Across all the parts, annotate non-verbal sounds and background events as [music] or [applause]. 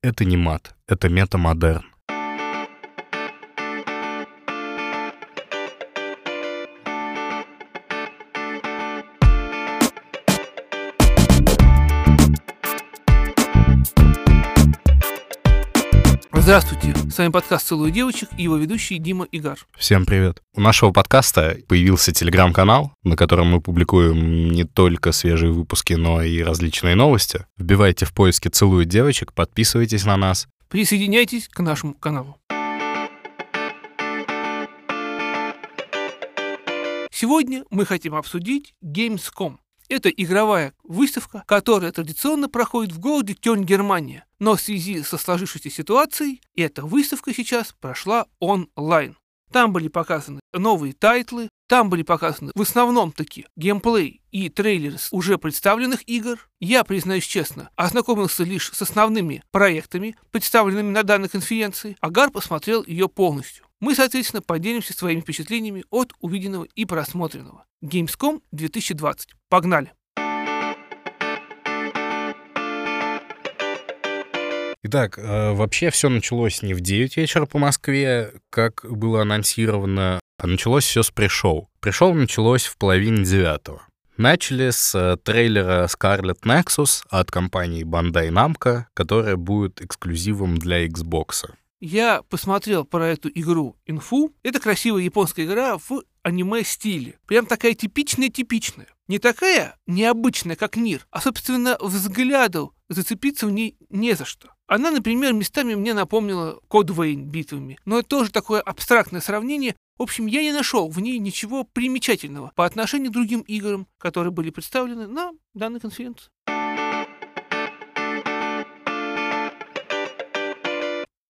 Это не мат, это метамодерн. Здравствуйте, с вами подкаст «Целую девочек» и его ведущий Дима Игар. Всем привет. У нашего подкаста появился телеграм-канал, на котором мы публикуем не только свежие выпуски, но и различные новости. Вбивайте в поиске «Целую девочек», подписывайтесь на нас. Присоединяйтесь к нашему каналу. Сегодня мы хотим обсудить Gamescom. Это игровая выставка, которая традиционно проходит в городе Кёльн, Германия. Но в связи со сложившейся ситуацией, эта выставка сейчас прошла онлайн. Там были показаны новые тайтлы, там были показаны в основном таки геймплей и трейлеры с уже представленных игр. Я, признаюсь честно, ознакомился лишь с основными проектами, представленными на данной конференции, а Гар посмотрел ее полностью. Мы, соответственно, поделимся своими впечатлениями от увиденного и просмотренного. Gamescom 2020. Погнали! Итак, э, вообще все началось не в 9 вечера по Москве, как было анонсировано, а началось все с пришел. Пришел началось в половине девятого. Начали с э, трейлера Scarlet Nexus от компании Bandai Namco, которая будет эксклюзивом для Xbox. Я посмотрел про эту игру инфу. Это красивая японская игра в аниме-стиле. Прям такая типичная-типичная. Не такая необычная, как Нир, а, собственно, взгляду зацепиться в ней не за что. Она, например, местами мне напомнила Код Вейн битвами, но это тоже такое абстрактное сравнение. В общем, я не нашел в ней ничего примечательного по отношению к другим играм, которые были представлены на данной конференции.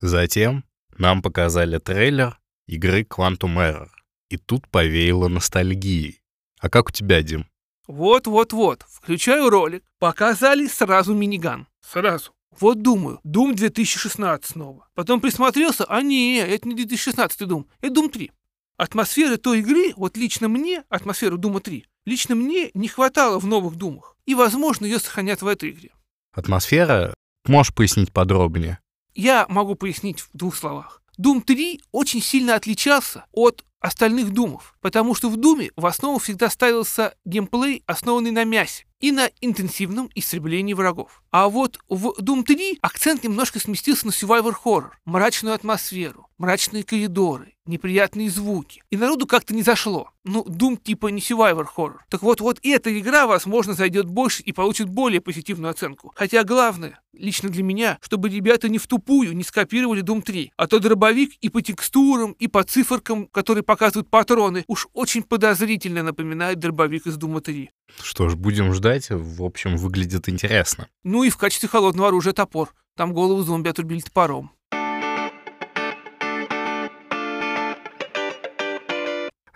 Затем нам показали трейлер игры Quantum Error. И тут повеяло ностальгией. А как у тебя, Дим? Вот-вот-вот, включаю ролик, показали сразу миниган. Сразу. Вот думаю, Doom 2016 снова. Потом присмотрелся, а не, это не 2016 Doom, это Doom 3. Атмосферы той игры, вот лично мне, атмосферу Дума 3, лично мне не хватало в новых Думах. И, возможно, ее сохранят в этой игре. Атмосфера? Можешь пояснить подробнее? Я могу пояснить в двух словах. Doom 3 очень сильно отличался от остальных Думов, потому что в Думе в основу всегда ставился геймплей, основанный на мясе и на интенсивном истреблении врагов. А вот в Doom 3 акцент немножко сместился на survivor horror, мрачную атмосферу, мрачные коридоры, неприятные звуки. И народу как-то не зашло. Ну, Doom типа не survivor horror. Так вот, вот эта игра, возможно, зайдет больше и получит более позитивную оценку. Хотя главное, лично для меня, чтобы ребята не в тупую не скопировали Doom 3. А то дробовик и по текстурам, и по циферкам, которые показывают патроны, уж очень подозрительно напоминает дробовик из Doom 3. Что ж, будем ждать. В общем, выглядит интересно. Ну и в качестве холодного оружия топор. Там голову зомби отрубили топором.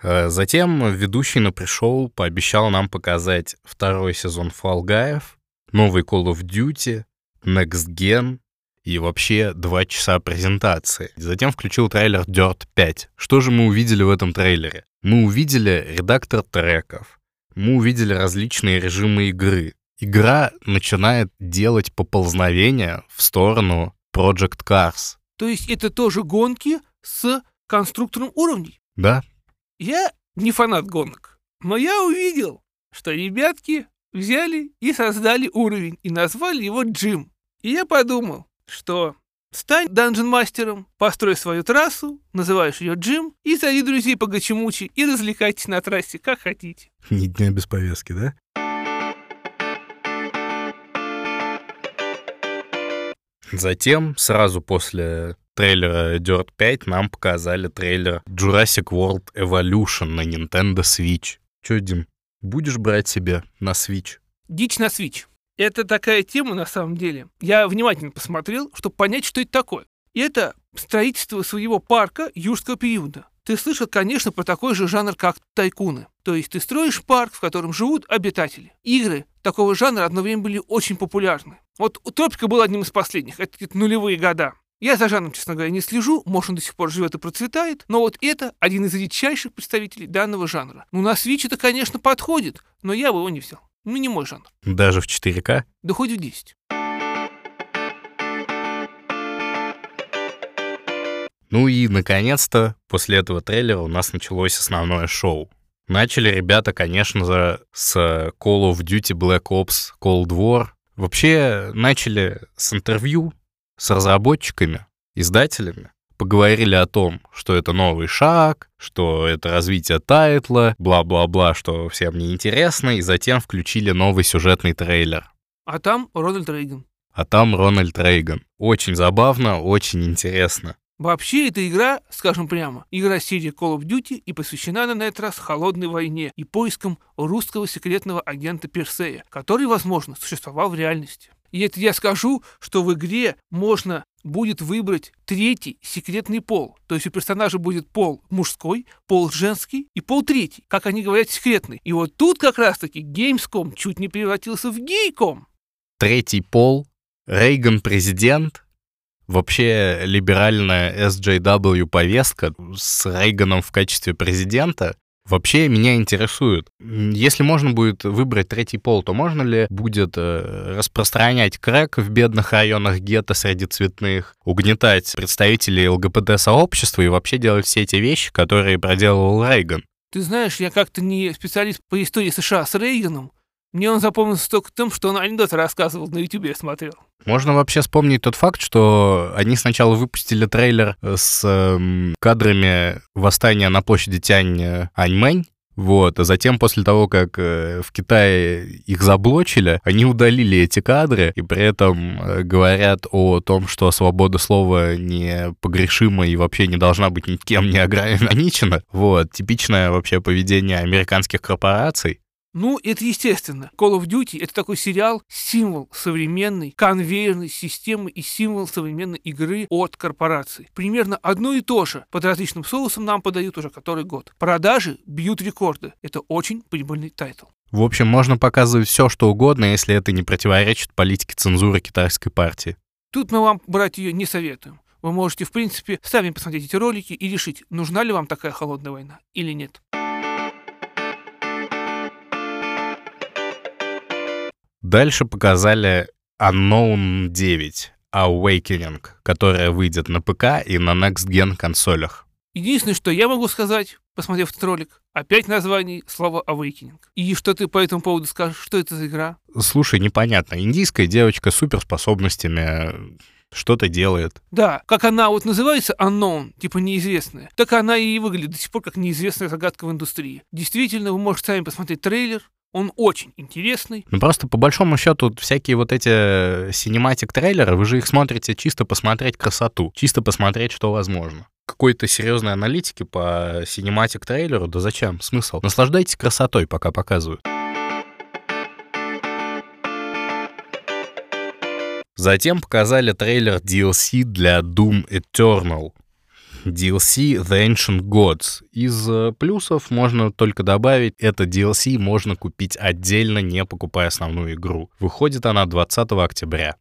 Затем ведущий на пришел пообещал нам показать второй сезон Fall Guys, новый Call of Duty, Next Gen и вообще два часа презентации. Затем включил трейлер Dirt 5. Что же мы увидели в этом трейлере? Мы увидели редактор треков, мы увидели различные режимы игры. Игра начинает делать поползновения в сторону Project Cars. То есть это тоже гонки с конструктором уровней? Да. Я не фанат гонок, но я увидел, что ребятки взяли и создали уровень и назвали его Джим. И я подумал, что стань данжен-мастером, построй свою трассу, называешь ее Джим, и зови друзей по Гачемучи и развлекайтесь на трассе, как хотите. Ни дня без повестки, да? Затем, сразу после трейлера Dirt 5, нам показали трейлер Jurassic World Evolution на Nintendo Switch. Чё, Дим, будешь брать себе на Switch? Дичь на Switch. Это такая тема на самом деле. Я внимательно посмотрел, чтобы понять, что это такое. Это строительство своего парка юрского периода. Ты слышал, конечно, про такой же жанр, как тайкуны. То есть ты строишь парк, в котором живут обитатели. Игры такого жанра одно время были очень популярны. Вот Тропика был одним из последних, это нулевые года. Я за жанром, честно говоря, не слежу, может, он до сих пор живет и процветает, но вот это один из редчайших представителей данного жанра. Ну, на Switch это, конечно, подходит, но я бы его не взял. Ну, не мой жанр. Даже в 4К? Да хоть в 10. Ну и, наконец-то, после этого трейлера у нас началось основное шоу. Начали ребята, конечно же, с Call of Duty Black Ops Cold War. Вообще начали с интервью с разработчиками, издателями. Поговорили о том, что это новый шаг, что это развитие тайтла, бла-бла-бла, что всем неинтересно, и затем включили новый сюжетный трейлер. А там Рональд Рейган. А там Рональд Рейган. Очень забавно, очень интересно. Вообще, эта игра, скажем прямо, игра серии Call of Duty и посвящена она на этот раз холодной войне и поискам русского секретного агента Персея, который, возможно, существовал в реальности. И это я скажу, что в игре можно будет выбрать третий секретный пол. То есть у персонажа будет пол мужской, пол женский и пол третий, как они говорят, секретный. И вот тут как раз-таки Gamescom чуть не превратился в гейком. Третий пол, Рейган президент, вообще либеральная SJW повестка с Рейганом в качестве президента вообще меня интересует. Если можно будет выбрать третий пол, то можно ли будет э, распространять крэк в бедных районах гетто среди цветных, угнетать представителей ЛГБТ-сообщества и вообще делать все эти вещи, которые проделывал Рейган? Ты знаешь, я как-то не специалист по истории США с Рейганом, мне он запомнился только тем, что он анекдоты рассказывал на Ютубе, смотрел. Можно вообще вспомнить тот факт, что они сначала выпустили трейлер с эм, кадрами восстания на площади Тянь Аньмэнь, вот, а затем, после того, как э, в Китае их заблочили, они удалили эти кадры и при этом э, говорят о том, что свобода слова не погрешима и вообще не должна быть никем не ограничена. Вот, типичное вообще поведение американских корпораций. Ну, это естественно. Call of Duty — это такой сериал, символ современной конвейерной системы и символ современной игры от корпораций. Примерно одно и то же под различным соусом нам подают уже который год. Продажи бьют рекорды. Это очень прибыльный тайтл. В общем, можно показывать все, что угодно, если это не противоречит политике цензуры китайской партии. Тут мы вам брать ее не советуем. Вы можете, в принципе, сами посмотреть эти ролики и решить, нужна ли вам такая холодная война или нет. Дальше показали Unknown 9 Awakening, которая выйдет на ПК и на Next Gen консолях. Единственное, что я могу сказать, посмотрев этот ролик, опять название слова Awakening. И что ты по этому поводу скажешь? Что это за игра? Слушай, непонятно. Индийская девочка с суперспособностями что-то делает. Да, как она вот называется unknown, типа неизвестная, так она и выглядит до сих пор как неизвестная загадка в индустрии. Действительно, вы можете сами посмотреть трейлер, он очень интересный. Ну просто по большому счету всякие вот эти cinematic трейлеры, вы же их смотрите чисто посмотреть красоту, чисто посмотреть, что возможно. Какой-то серьезной аналитики по cinematic трейлеру, да зачем? Смысл? Наслаждайтесь красотой, пока показывают. Затем показали трейлер DLC для Doom Eternal. DLC The Ancient Gods. Из э, плюсов можно только добавить, это DLC можно купить отдельно, не покупая основную игру. Выходит она 20 октября.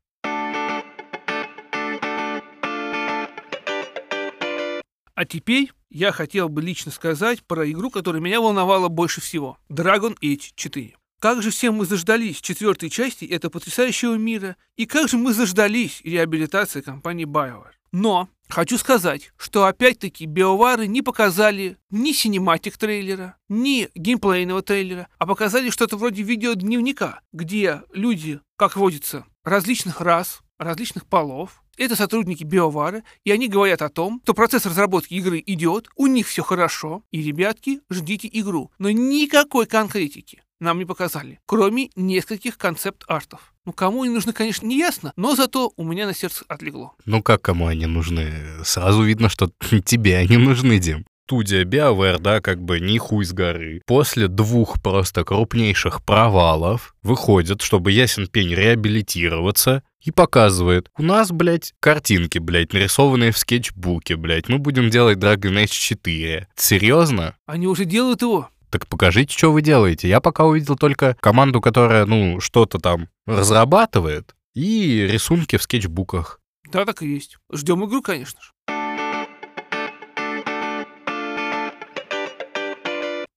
А теперь я хотел бы лично сказать про игру, которая меня волновала больше всего. Dragon Age 4. Как же все мы заждались четвертой части этого потрясающего мира, и как же мы заждались реабилитации компании BioWare. Но хочу сказать, что опять-таки биовары не показали ни синематик трейлера, ни геймплейного трейлера, а показали что-то вроде видеодневника, где люди, как водится, различных рас, различных полов, это сотрудники биовары, и они говорят о том, что процесс разработки игры идет, у них все хорошо, и, ребятки, ждите игру. Но никакой конкретики нам не показали, кроме нескольких концепт-артов. Ну, кому они нужны, конечно, не ясно, но зато у меня на сердце отлегло. Ну, как кому они нужны? Сразу видно, что [laughs] тебе они нужны, Дим. Студия BioWare, да, как бы не хуй с горы. После двух просто крупнейших провалов выходит, чтобы ясен пень реабилитироваться, и показывает. У нас, блядь, картинки, блядь, нарисованные в скетчбуке, блядь. Мы будем делать Dragon Age 4. Серьезно? Они уже делают его. Так покажите, что вы делаете. Я пока увидел только команду, которая, ну, что-то там разрабатывает, и рисунки в скетчбуках. Да, так и есть. Ждем игру, конечно же.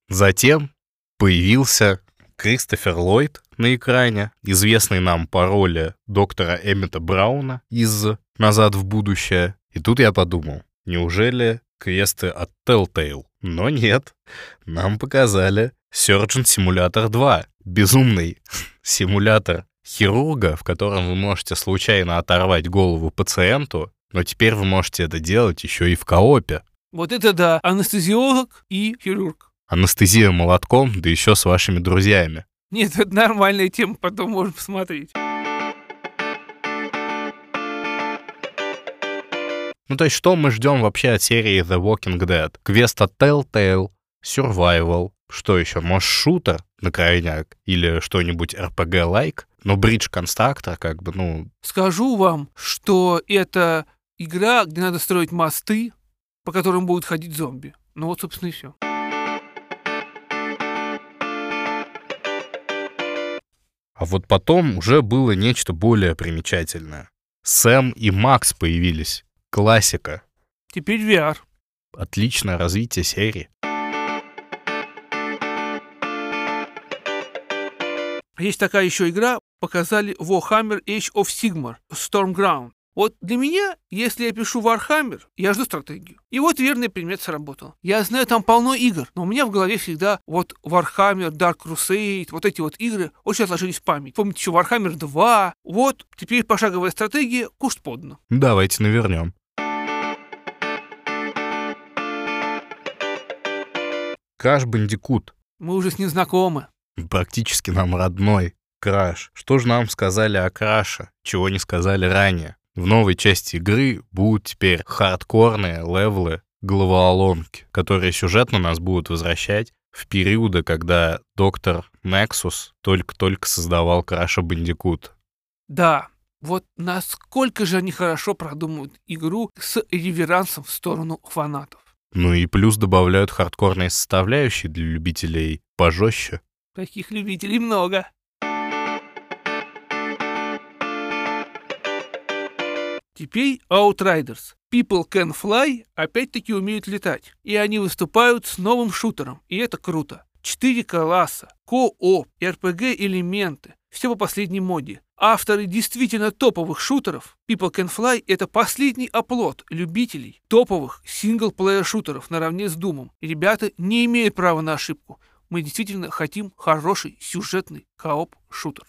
Затем появился Кристофер Ллойд на экране, известный нам по роли доктора Эммета Брауна из «Назад в будущее». И тут я подумал, Неужели квесты от Telltale? Но нет, нам показали Surgeon Simulator 2. Безумный симулятор хирурга, в котором вы можете случайно оторвать голову пациенту, но теперь вы можете это делать еще и в коопе. Вот это да, анестезиолог и хирург. Анестезия молотком, да еще с вашими друзьями. Нет, это нормальная тема, потом можно посмотреть. Ну, то есть, что мы ждем вообще от серии The Walking Dead? Квест от Telltale, Survival, что еще? Может, шутер на крайняк? Или что-нибудь RPG-like? Но бридж конструктор, как бы, ну... Скажу вам, что это игра, где надо строить мосты, по которым будут ходить зомби. Ну вот, собственно, и все. А вот потом уже было нечто более примечательное. Сэм и Макс появились. Классика. Теперь VR. Отличное развитие серии. Есть такая еще игра, показали Warhammer Age of Sigmar Stormground. Вот для меня, если я пишу Warhammer, я жду стратегию. И вот верный предмет сработал. Я знаю, там полно игр, но у меня в голове всегда вот Warhammer, Dark Crusade, вот эти вот игры очень отложились в память. Помните еще Warhammer 2. Вот, теперь пошаговая стратегия, куш подно. Давайте навернем. Краш Бандикут. Мы уже с ним знакомы. Практически нам родной. Краш. Что же нам сказали о Краше, чего не сказали ранее? В новой части игры будут теперь хардкорные левелы головоломки, которые сюжетно нас будут возвращать в периоды, когда доктор Nexus только-только создавал Краша Бандикут. Да, вот насколько же они хорошо продумывают игру с реверансом в сторону фанатов. Ну и плюс добавляют хардкорные составляющие для любителей пожестче. Таких любителей много. Теперь Outriders. People Can Fly опять-таки умеют летать. И они выступают с новым шутером. И это круто. Четыре класса, ко-оп, RPG-элементы. Все по последней моде. Авторы действительно топовых шутеров People Can Fly — это последний оплот любителей топовых синглплеер-шутеров наравне с Думом. ребята не имеют права на ошибку. Мы действительно хотим хороший сюжетный кооп-шутер.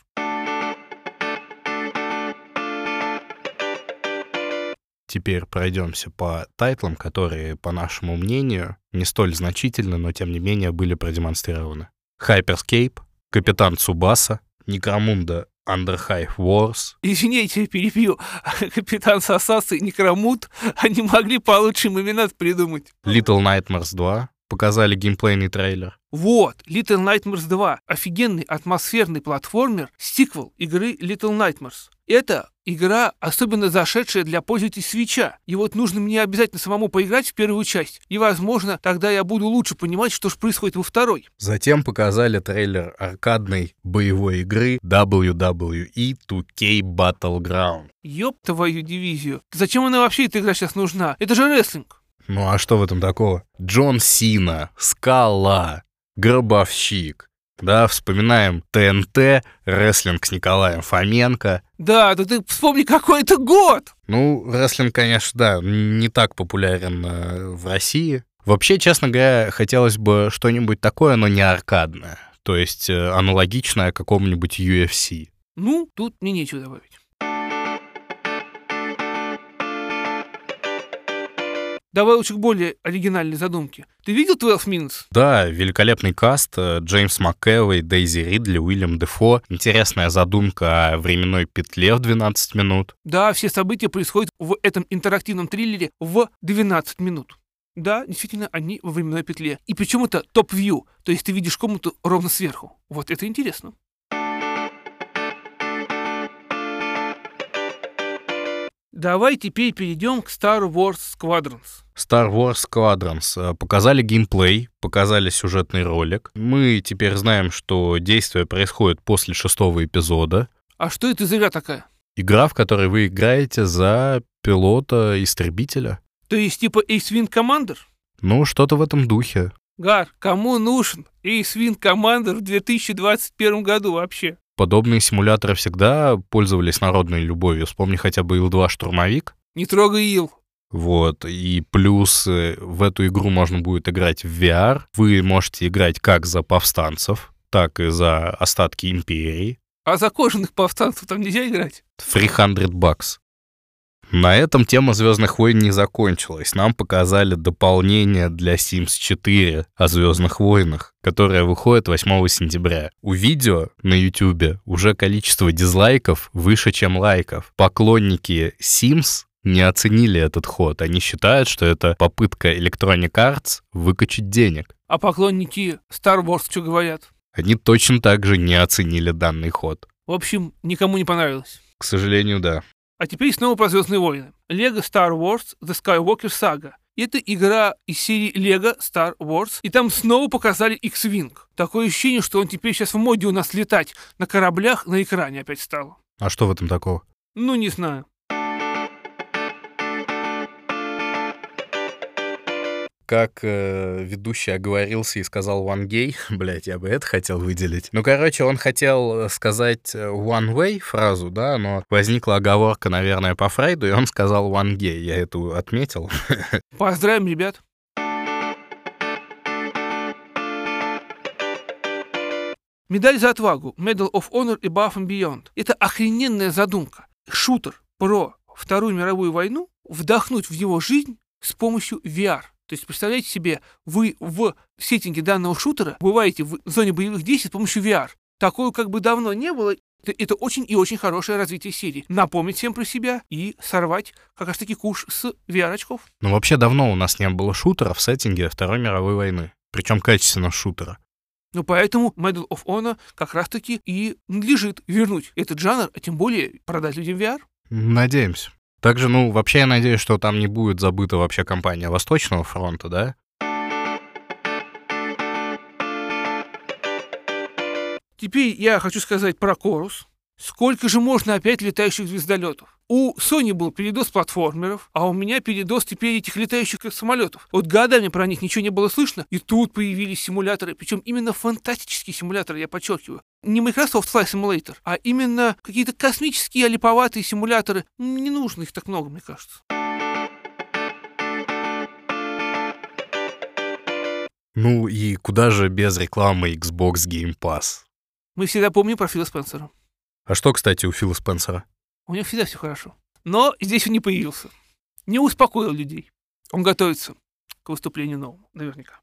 Теперь пройдемся по тайтлам, которые, по нашему мнению, не столь значительны, но тем не менее были продемонстрированы. Hyperscape, Капитан Цубаса, Некромунда Underhive Wars. Извините, перебью. [laughs] Капитан Сосас и Некромут, они могли получше имена придумать. Little Nightmares 2. Показали геймплейный трейлер. Вот, Little Nightmares 2. Офигенный атмосферный платформер, сиквел игры Little Nightmares. Это игра, особенно зашедшая для пользователей свеча. И вот нужно мне обязательно самому поиграть в первую часть. И, возможно, тогда я буду лучше понимать, что же происходит во второй. Затем показали трейлер аркадной боевой игры WWE 2K Battleground. Ёб твою дивизию. Зачем она вообще эта игра сейчас нужна? Это же рестлинг. Ну а что в этом такого? Джон Сина, Скала, Гробовщик, да, вспоминаем ТНТ, рестлинг с Николаем Фоменко. Да, да ты вспомни, какой это год! Ну, рестлинг, конечно, да, не так популярен э, в России. Вообще, честно говоря, хотелось бы что-нибудь такое, но не аркадное. То есть э, аналогичное какому-нибудь UFC. Ну, тут мне нечего добавить. Давай лучше к более оригинальной задумке. Ты видел 12 Minutes? Да, великолепный каст. Э, Джеймс МакКэвой, Дейзи Ридли, Уильям Дефо. Интересная задумка о временной петле в 12 минут. Да, все события происходят в этом интерактивном триллере в 12 минут. Да, действительно, они во временной петле. И причем это топ-вью, то есть ты видишь комнату ровно сверху. Вот это интересно. Давай теперь перейдем к Star Wars Squadrons. Star Wars Squadrons. Э, показали геймплей, показали сюжетный ролик. Мы теперь знаем, что действие происходит после шестого эпизода. А что это за игра такая? Игра, в которой вы играете за пилота-истребителя. То есть типа Ace Wing Commander? Ну, что-то в этом духе. Гар, кому нужен Ace Wing Commander в 2021 году вообще? Подобные симуляторы всегда пользовались народной любовью. Вспомни хотя бы Ил-2 «Штурмовик». Не трогай Ил. Вот, и плюс э, в эту игру можно будет играть в VR. Вы можете играть как за повстанцев, так и за остатки империи. А за кожаных повстанцев там нельзя играть? 300 бакс. На этом тема Звездных войн не закончилась. Нам показали дополнение для Sims 4 о Звездных войнах, которое выходит 8 сентября. У видео на YouTube уже количество дизлайков выше, чем лайков. Поклонники Sims не оценили этот ход. Они считают, что это попытка Electronic Arts выкачать денег. А поклонники Star Wars что говорят? Они точно так же не оценили данный ход. В общем, никому не понравилось. К сожалению, да. А теперь снова про Звездные войны. Lego Star Wars The Skywalker Saga. Это игра из серии Lego Star Wars, и там снова показали X-Wing. Такое ощущение, что он теперь сейчас в моде у нас летать на кораблях на экране опять стало. А что в этом такого? Ну, не знаю. Как э, ведущий оговорился и сказал one gay, [laughs] блять, я бы это хотел выделить. Ну, короче, он хотел э, сказать э, one way фразу, да, но возникла оговорка, наверное, по Фрейду, и он сказал one gay. Я эту отметил. [laughs] Поздравим, ребят. Медаль за отвагу, Medal of Honor Above and Beyond. Это охрененная задумка. Шутер про Вторую мировую войну вдохнуть в его жизнь с помощью VR. То есть, представляете себе, вы в сеттинге данного шутера бываете в зоне боевых действий с помощью VR. Такого как бы давно не было. Это, это очень и очень хорошее развитие серии. Напомнить всем про себя и сорвать как раз таки куш с VR-очков. Ну, вообще давно у нас не было шутера в сеттинге Второй мировой войны. Причем качественного шутера. Ну, поэтому Medal of Honor как раз-таки и надлежит вернуть этот жанр, а тем более продать людям VR. Надеемся. Также, ну, вообще я надеюсь, что там не будет забыта вообще компания Восточного фронта, да? Теперь я хочу сказать про Корус. Сколько же можно опять летающих звездолетов? У Sony был передоз платформеров, а у меня передоз теперь этих летающих самолетов. Вот годами про них ничего не было слышно, и тут появились симуляторы, причем именно фантастические симуляторы, я подчеркиваю. Не Microsoft Flight Simulator, а именно какие-то космические липоватые симуляторы. Не нужно их так много, мне кажется. Ну и куда же без рекламы Xbox Game Pass? Мы всегда помним про Фила Спенсера. А что, кстати, у Фила Спенсера? У него всегда все хорошо. Но здесь он не появился. Не успокоил людей. Он готовится к выступлению новому, наверняка.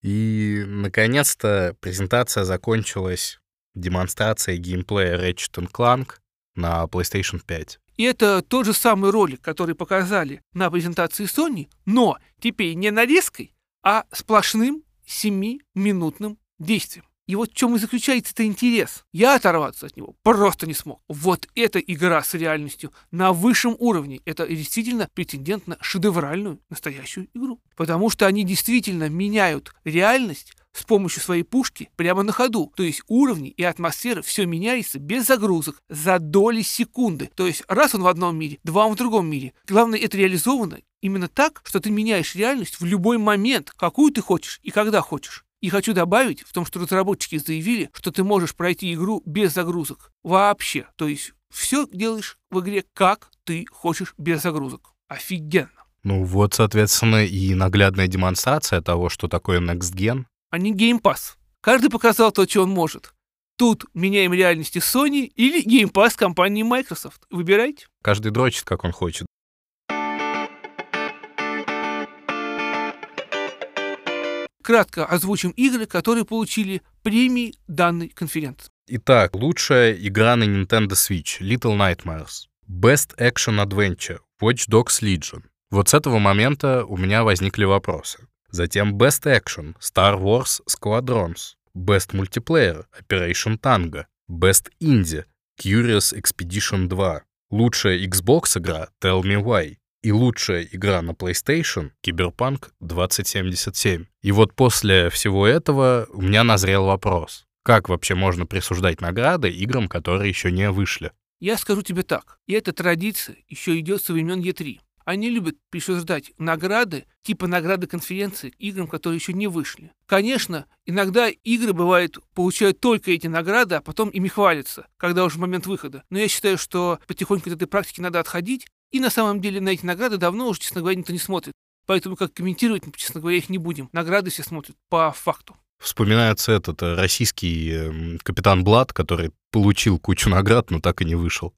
И, наконец-то, презентация закончилась демонстрацией геймплея Ratchet Clank на PlayStation 5. И это тот же самый ролик, который показали на презентации Sony, но теперь не нарезкой, а сплошным 7-минутным действием. И вот в чем и заключается это интерес. Я оторваться от него просто не смог. Вот эта игра с реальностью на высшем уровне. Это действительно претендент на шедевральную настоящую игру. Потому что они действительно меняют реальность с помощью своей пушки прямо на ходу. То есть уровни и атмосфера все меняется без загрузок за доли секунды. То есть раз он в одном мире, два он в другом мире. Главное, это реализовано именно так, что ты меняешь реальность в любой момент, какую ты хочешь и когда хочешь. И хочу добавить в том, что разработчики заявили, что ты можешь пройти игру без загрузок. Вообще. То есть все делаешь в игре, как ты хочешь, без загрузок. Офигенно. Ну вот, соответственно, и наглядная демонстрация того, что такое Next Gen а не Game Pass. Каждый показал то, что он может. Тут меняем реальности Sony или Game Pass компании Microsoft. Выбирайте. Каждый дрочит, как он хочет. Кратко озвучим игры, которые получили премии данной конференции. Итак, лучшая игра на Nintendo Switch Little Nightmares. Best Action Adventure Watch Dogs Legion. Вот с этого момента у меня возникли вопросы. Затем Best Action Star Wars Squadrons, Best Multiplayer Operation Tango, Best Indie Curious Expedition 2, лучшая Xbox игра Tell Me Why и лучшая игра на PlayStation Cyberpunk 2077. И вот после всего этого у меня назрел вопрос. Как вообще можно присуждать награды играм, которые еще не вышли? Я скажу тебе так. И эта традиция еще идет со времен Е3. Они любят присуждать награды, типа награды конференции, играм, которые еще не вышли. Конечно, иногда игры бывают, получают только эти награды, а потом ими хвалятся, когда уже момент выхода. Но я считаю, что потихоньку от этой практики надо отходить, и на самом деле на эти награды давно уже, честно говоря, никто не смотрит. Поэтому как комментировать, честно говоря, их не будем. Награды все смотрят по факту. Вспоминается этот э, российский э, капитан Блад, который получил кучу наград, но так и не вышел.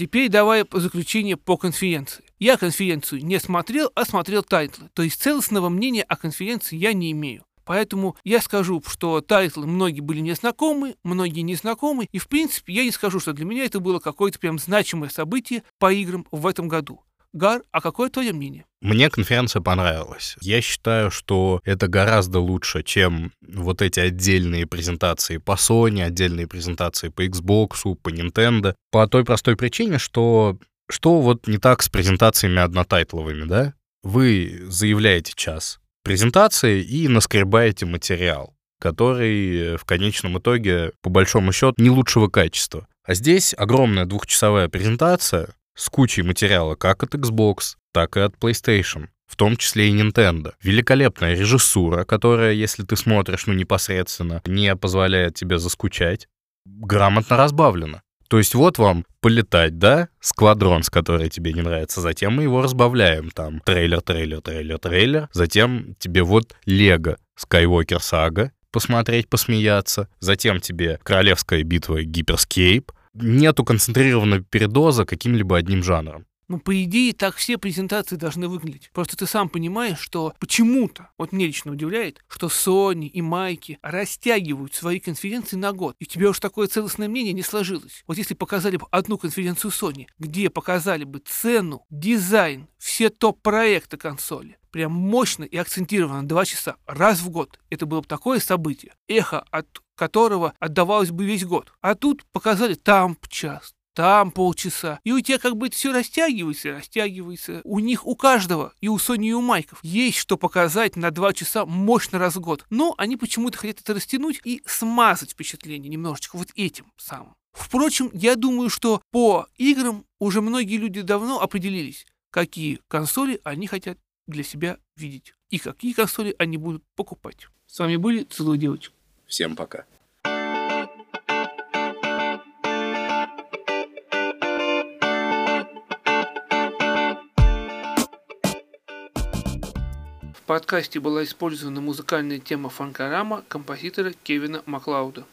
Теперь давай заключение по конференции. Я конференцию не смотрел, а смотрел тайтлы. То есть целостного мнения о конференции я не имею. Поэтому я скажу, что тайтлы многие были незнакомы, многие незнакомы, и в принципе я не скажу, что для меня это было какое-то прям значимое событие по играм в этом году. Гар, а какое твое мнение? Мне конференция понравилась. Я считаю, что это гораздо лучше, чем вот эти отдельные презентации по Sony, отдельные презентации по Xbox, по Nintendo. По той простой причине, что что вот не так с презентациями однотайтловыми, да? Вы заявляете час презентации и наскребаете материал, который в конечном итоге, по большому счету, не лучшего качества. А здесь огромная двухчасовая презентация, с кучей материала как от Xbox, так и от PlayStation, в том числе и Nintendo. Великолепная режиссура, которая, если ты смотришь, ну, непосредственно, не позволяет тебе заскучать. Грамотно разбавлена. То есть вот вам полетать, да, сквадрон, с который тебе не нравится, затем мы его разбавляем, там, трейлер, трейлер, трейлер, трейлер, затем тебе вот Лего Skywalker Saga, посмотреть, посмеяться, затем тебе Королевская битва Гиперскейп, нету концентрированного передоза каким-либо одним жанром. Ну, по идее, так все презентации должны выглядеть. Просто ты сам понимаешь, что почему-то, вот мне лично удивляет, что Sony и Майки растягивают свои конференции на год. И у тебя уж такое целостное мнение не сложилось. Вот если показали бы одну конференцию Sony, где показали бы цену, дизайн, все топ-проекты консоли, прям мощно и акцентированно два часа раз в год. Это было бы такое событие, эхо от которого отдавалось бы весь год. А тут показали там час, там полчаса. И у тебя как бы это все растягивается, растягивается. У них у каждого, и у Сони, и у Майков, есть что показать на два часа мощно раз в год. Но они почему-то хотят это растянуть и смазать впечатление немножечко вот этим самым. Впрочем, я думаю, что по играм уже многие люди давно определились, какие консоли они хотят для себя видеть и какие консоли они будут покупать. С вами были Целую девочку. Всем пока. В подкасте была использована музыкальная тема фанкорама композитора Кевина Маклауда.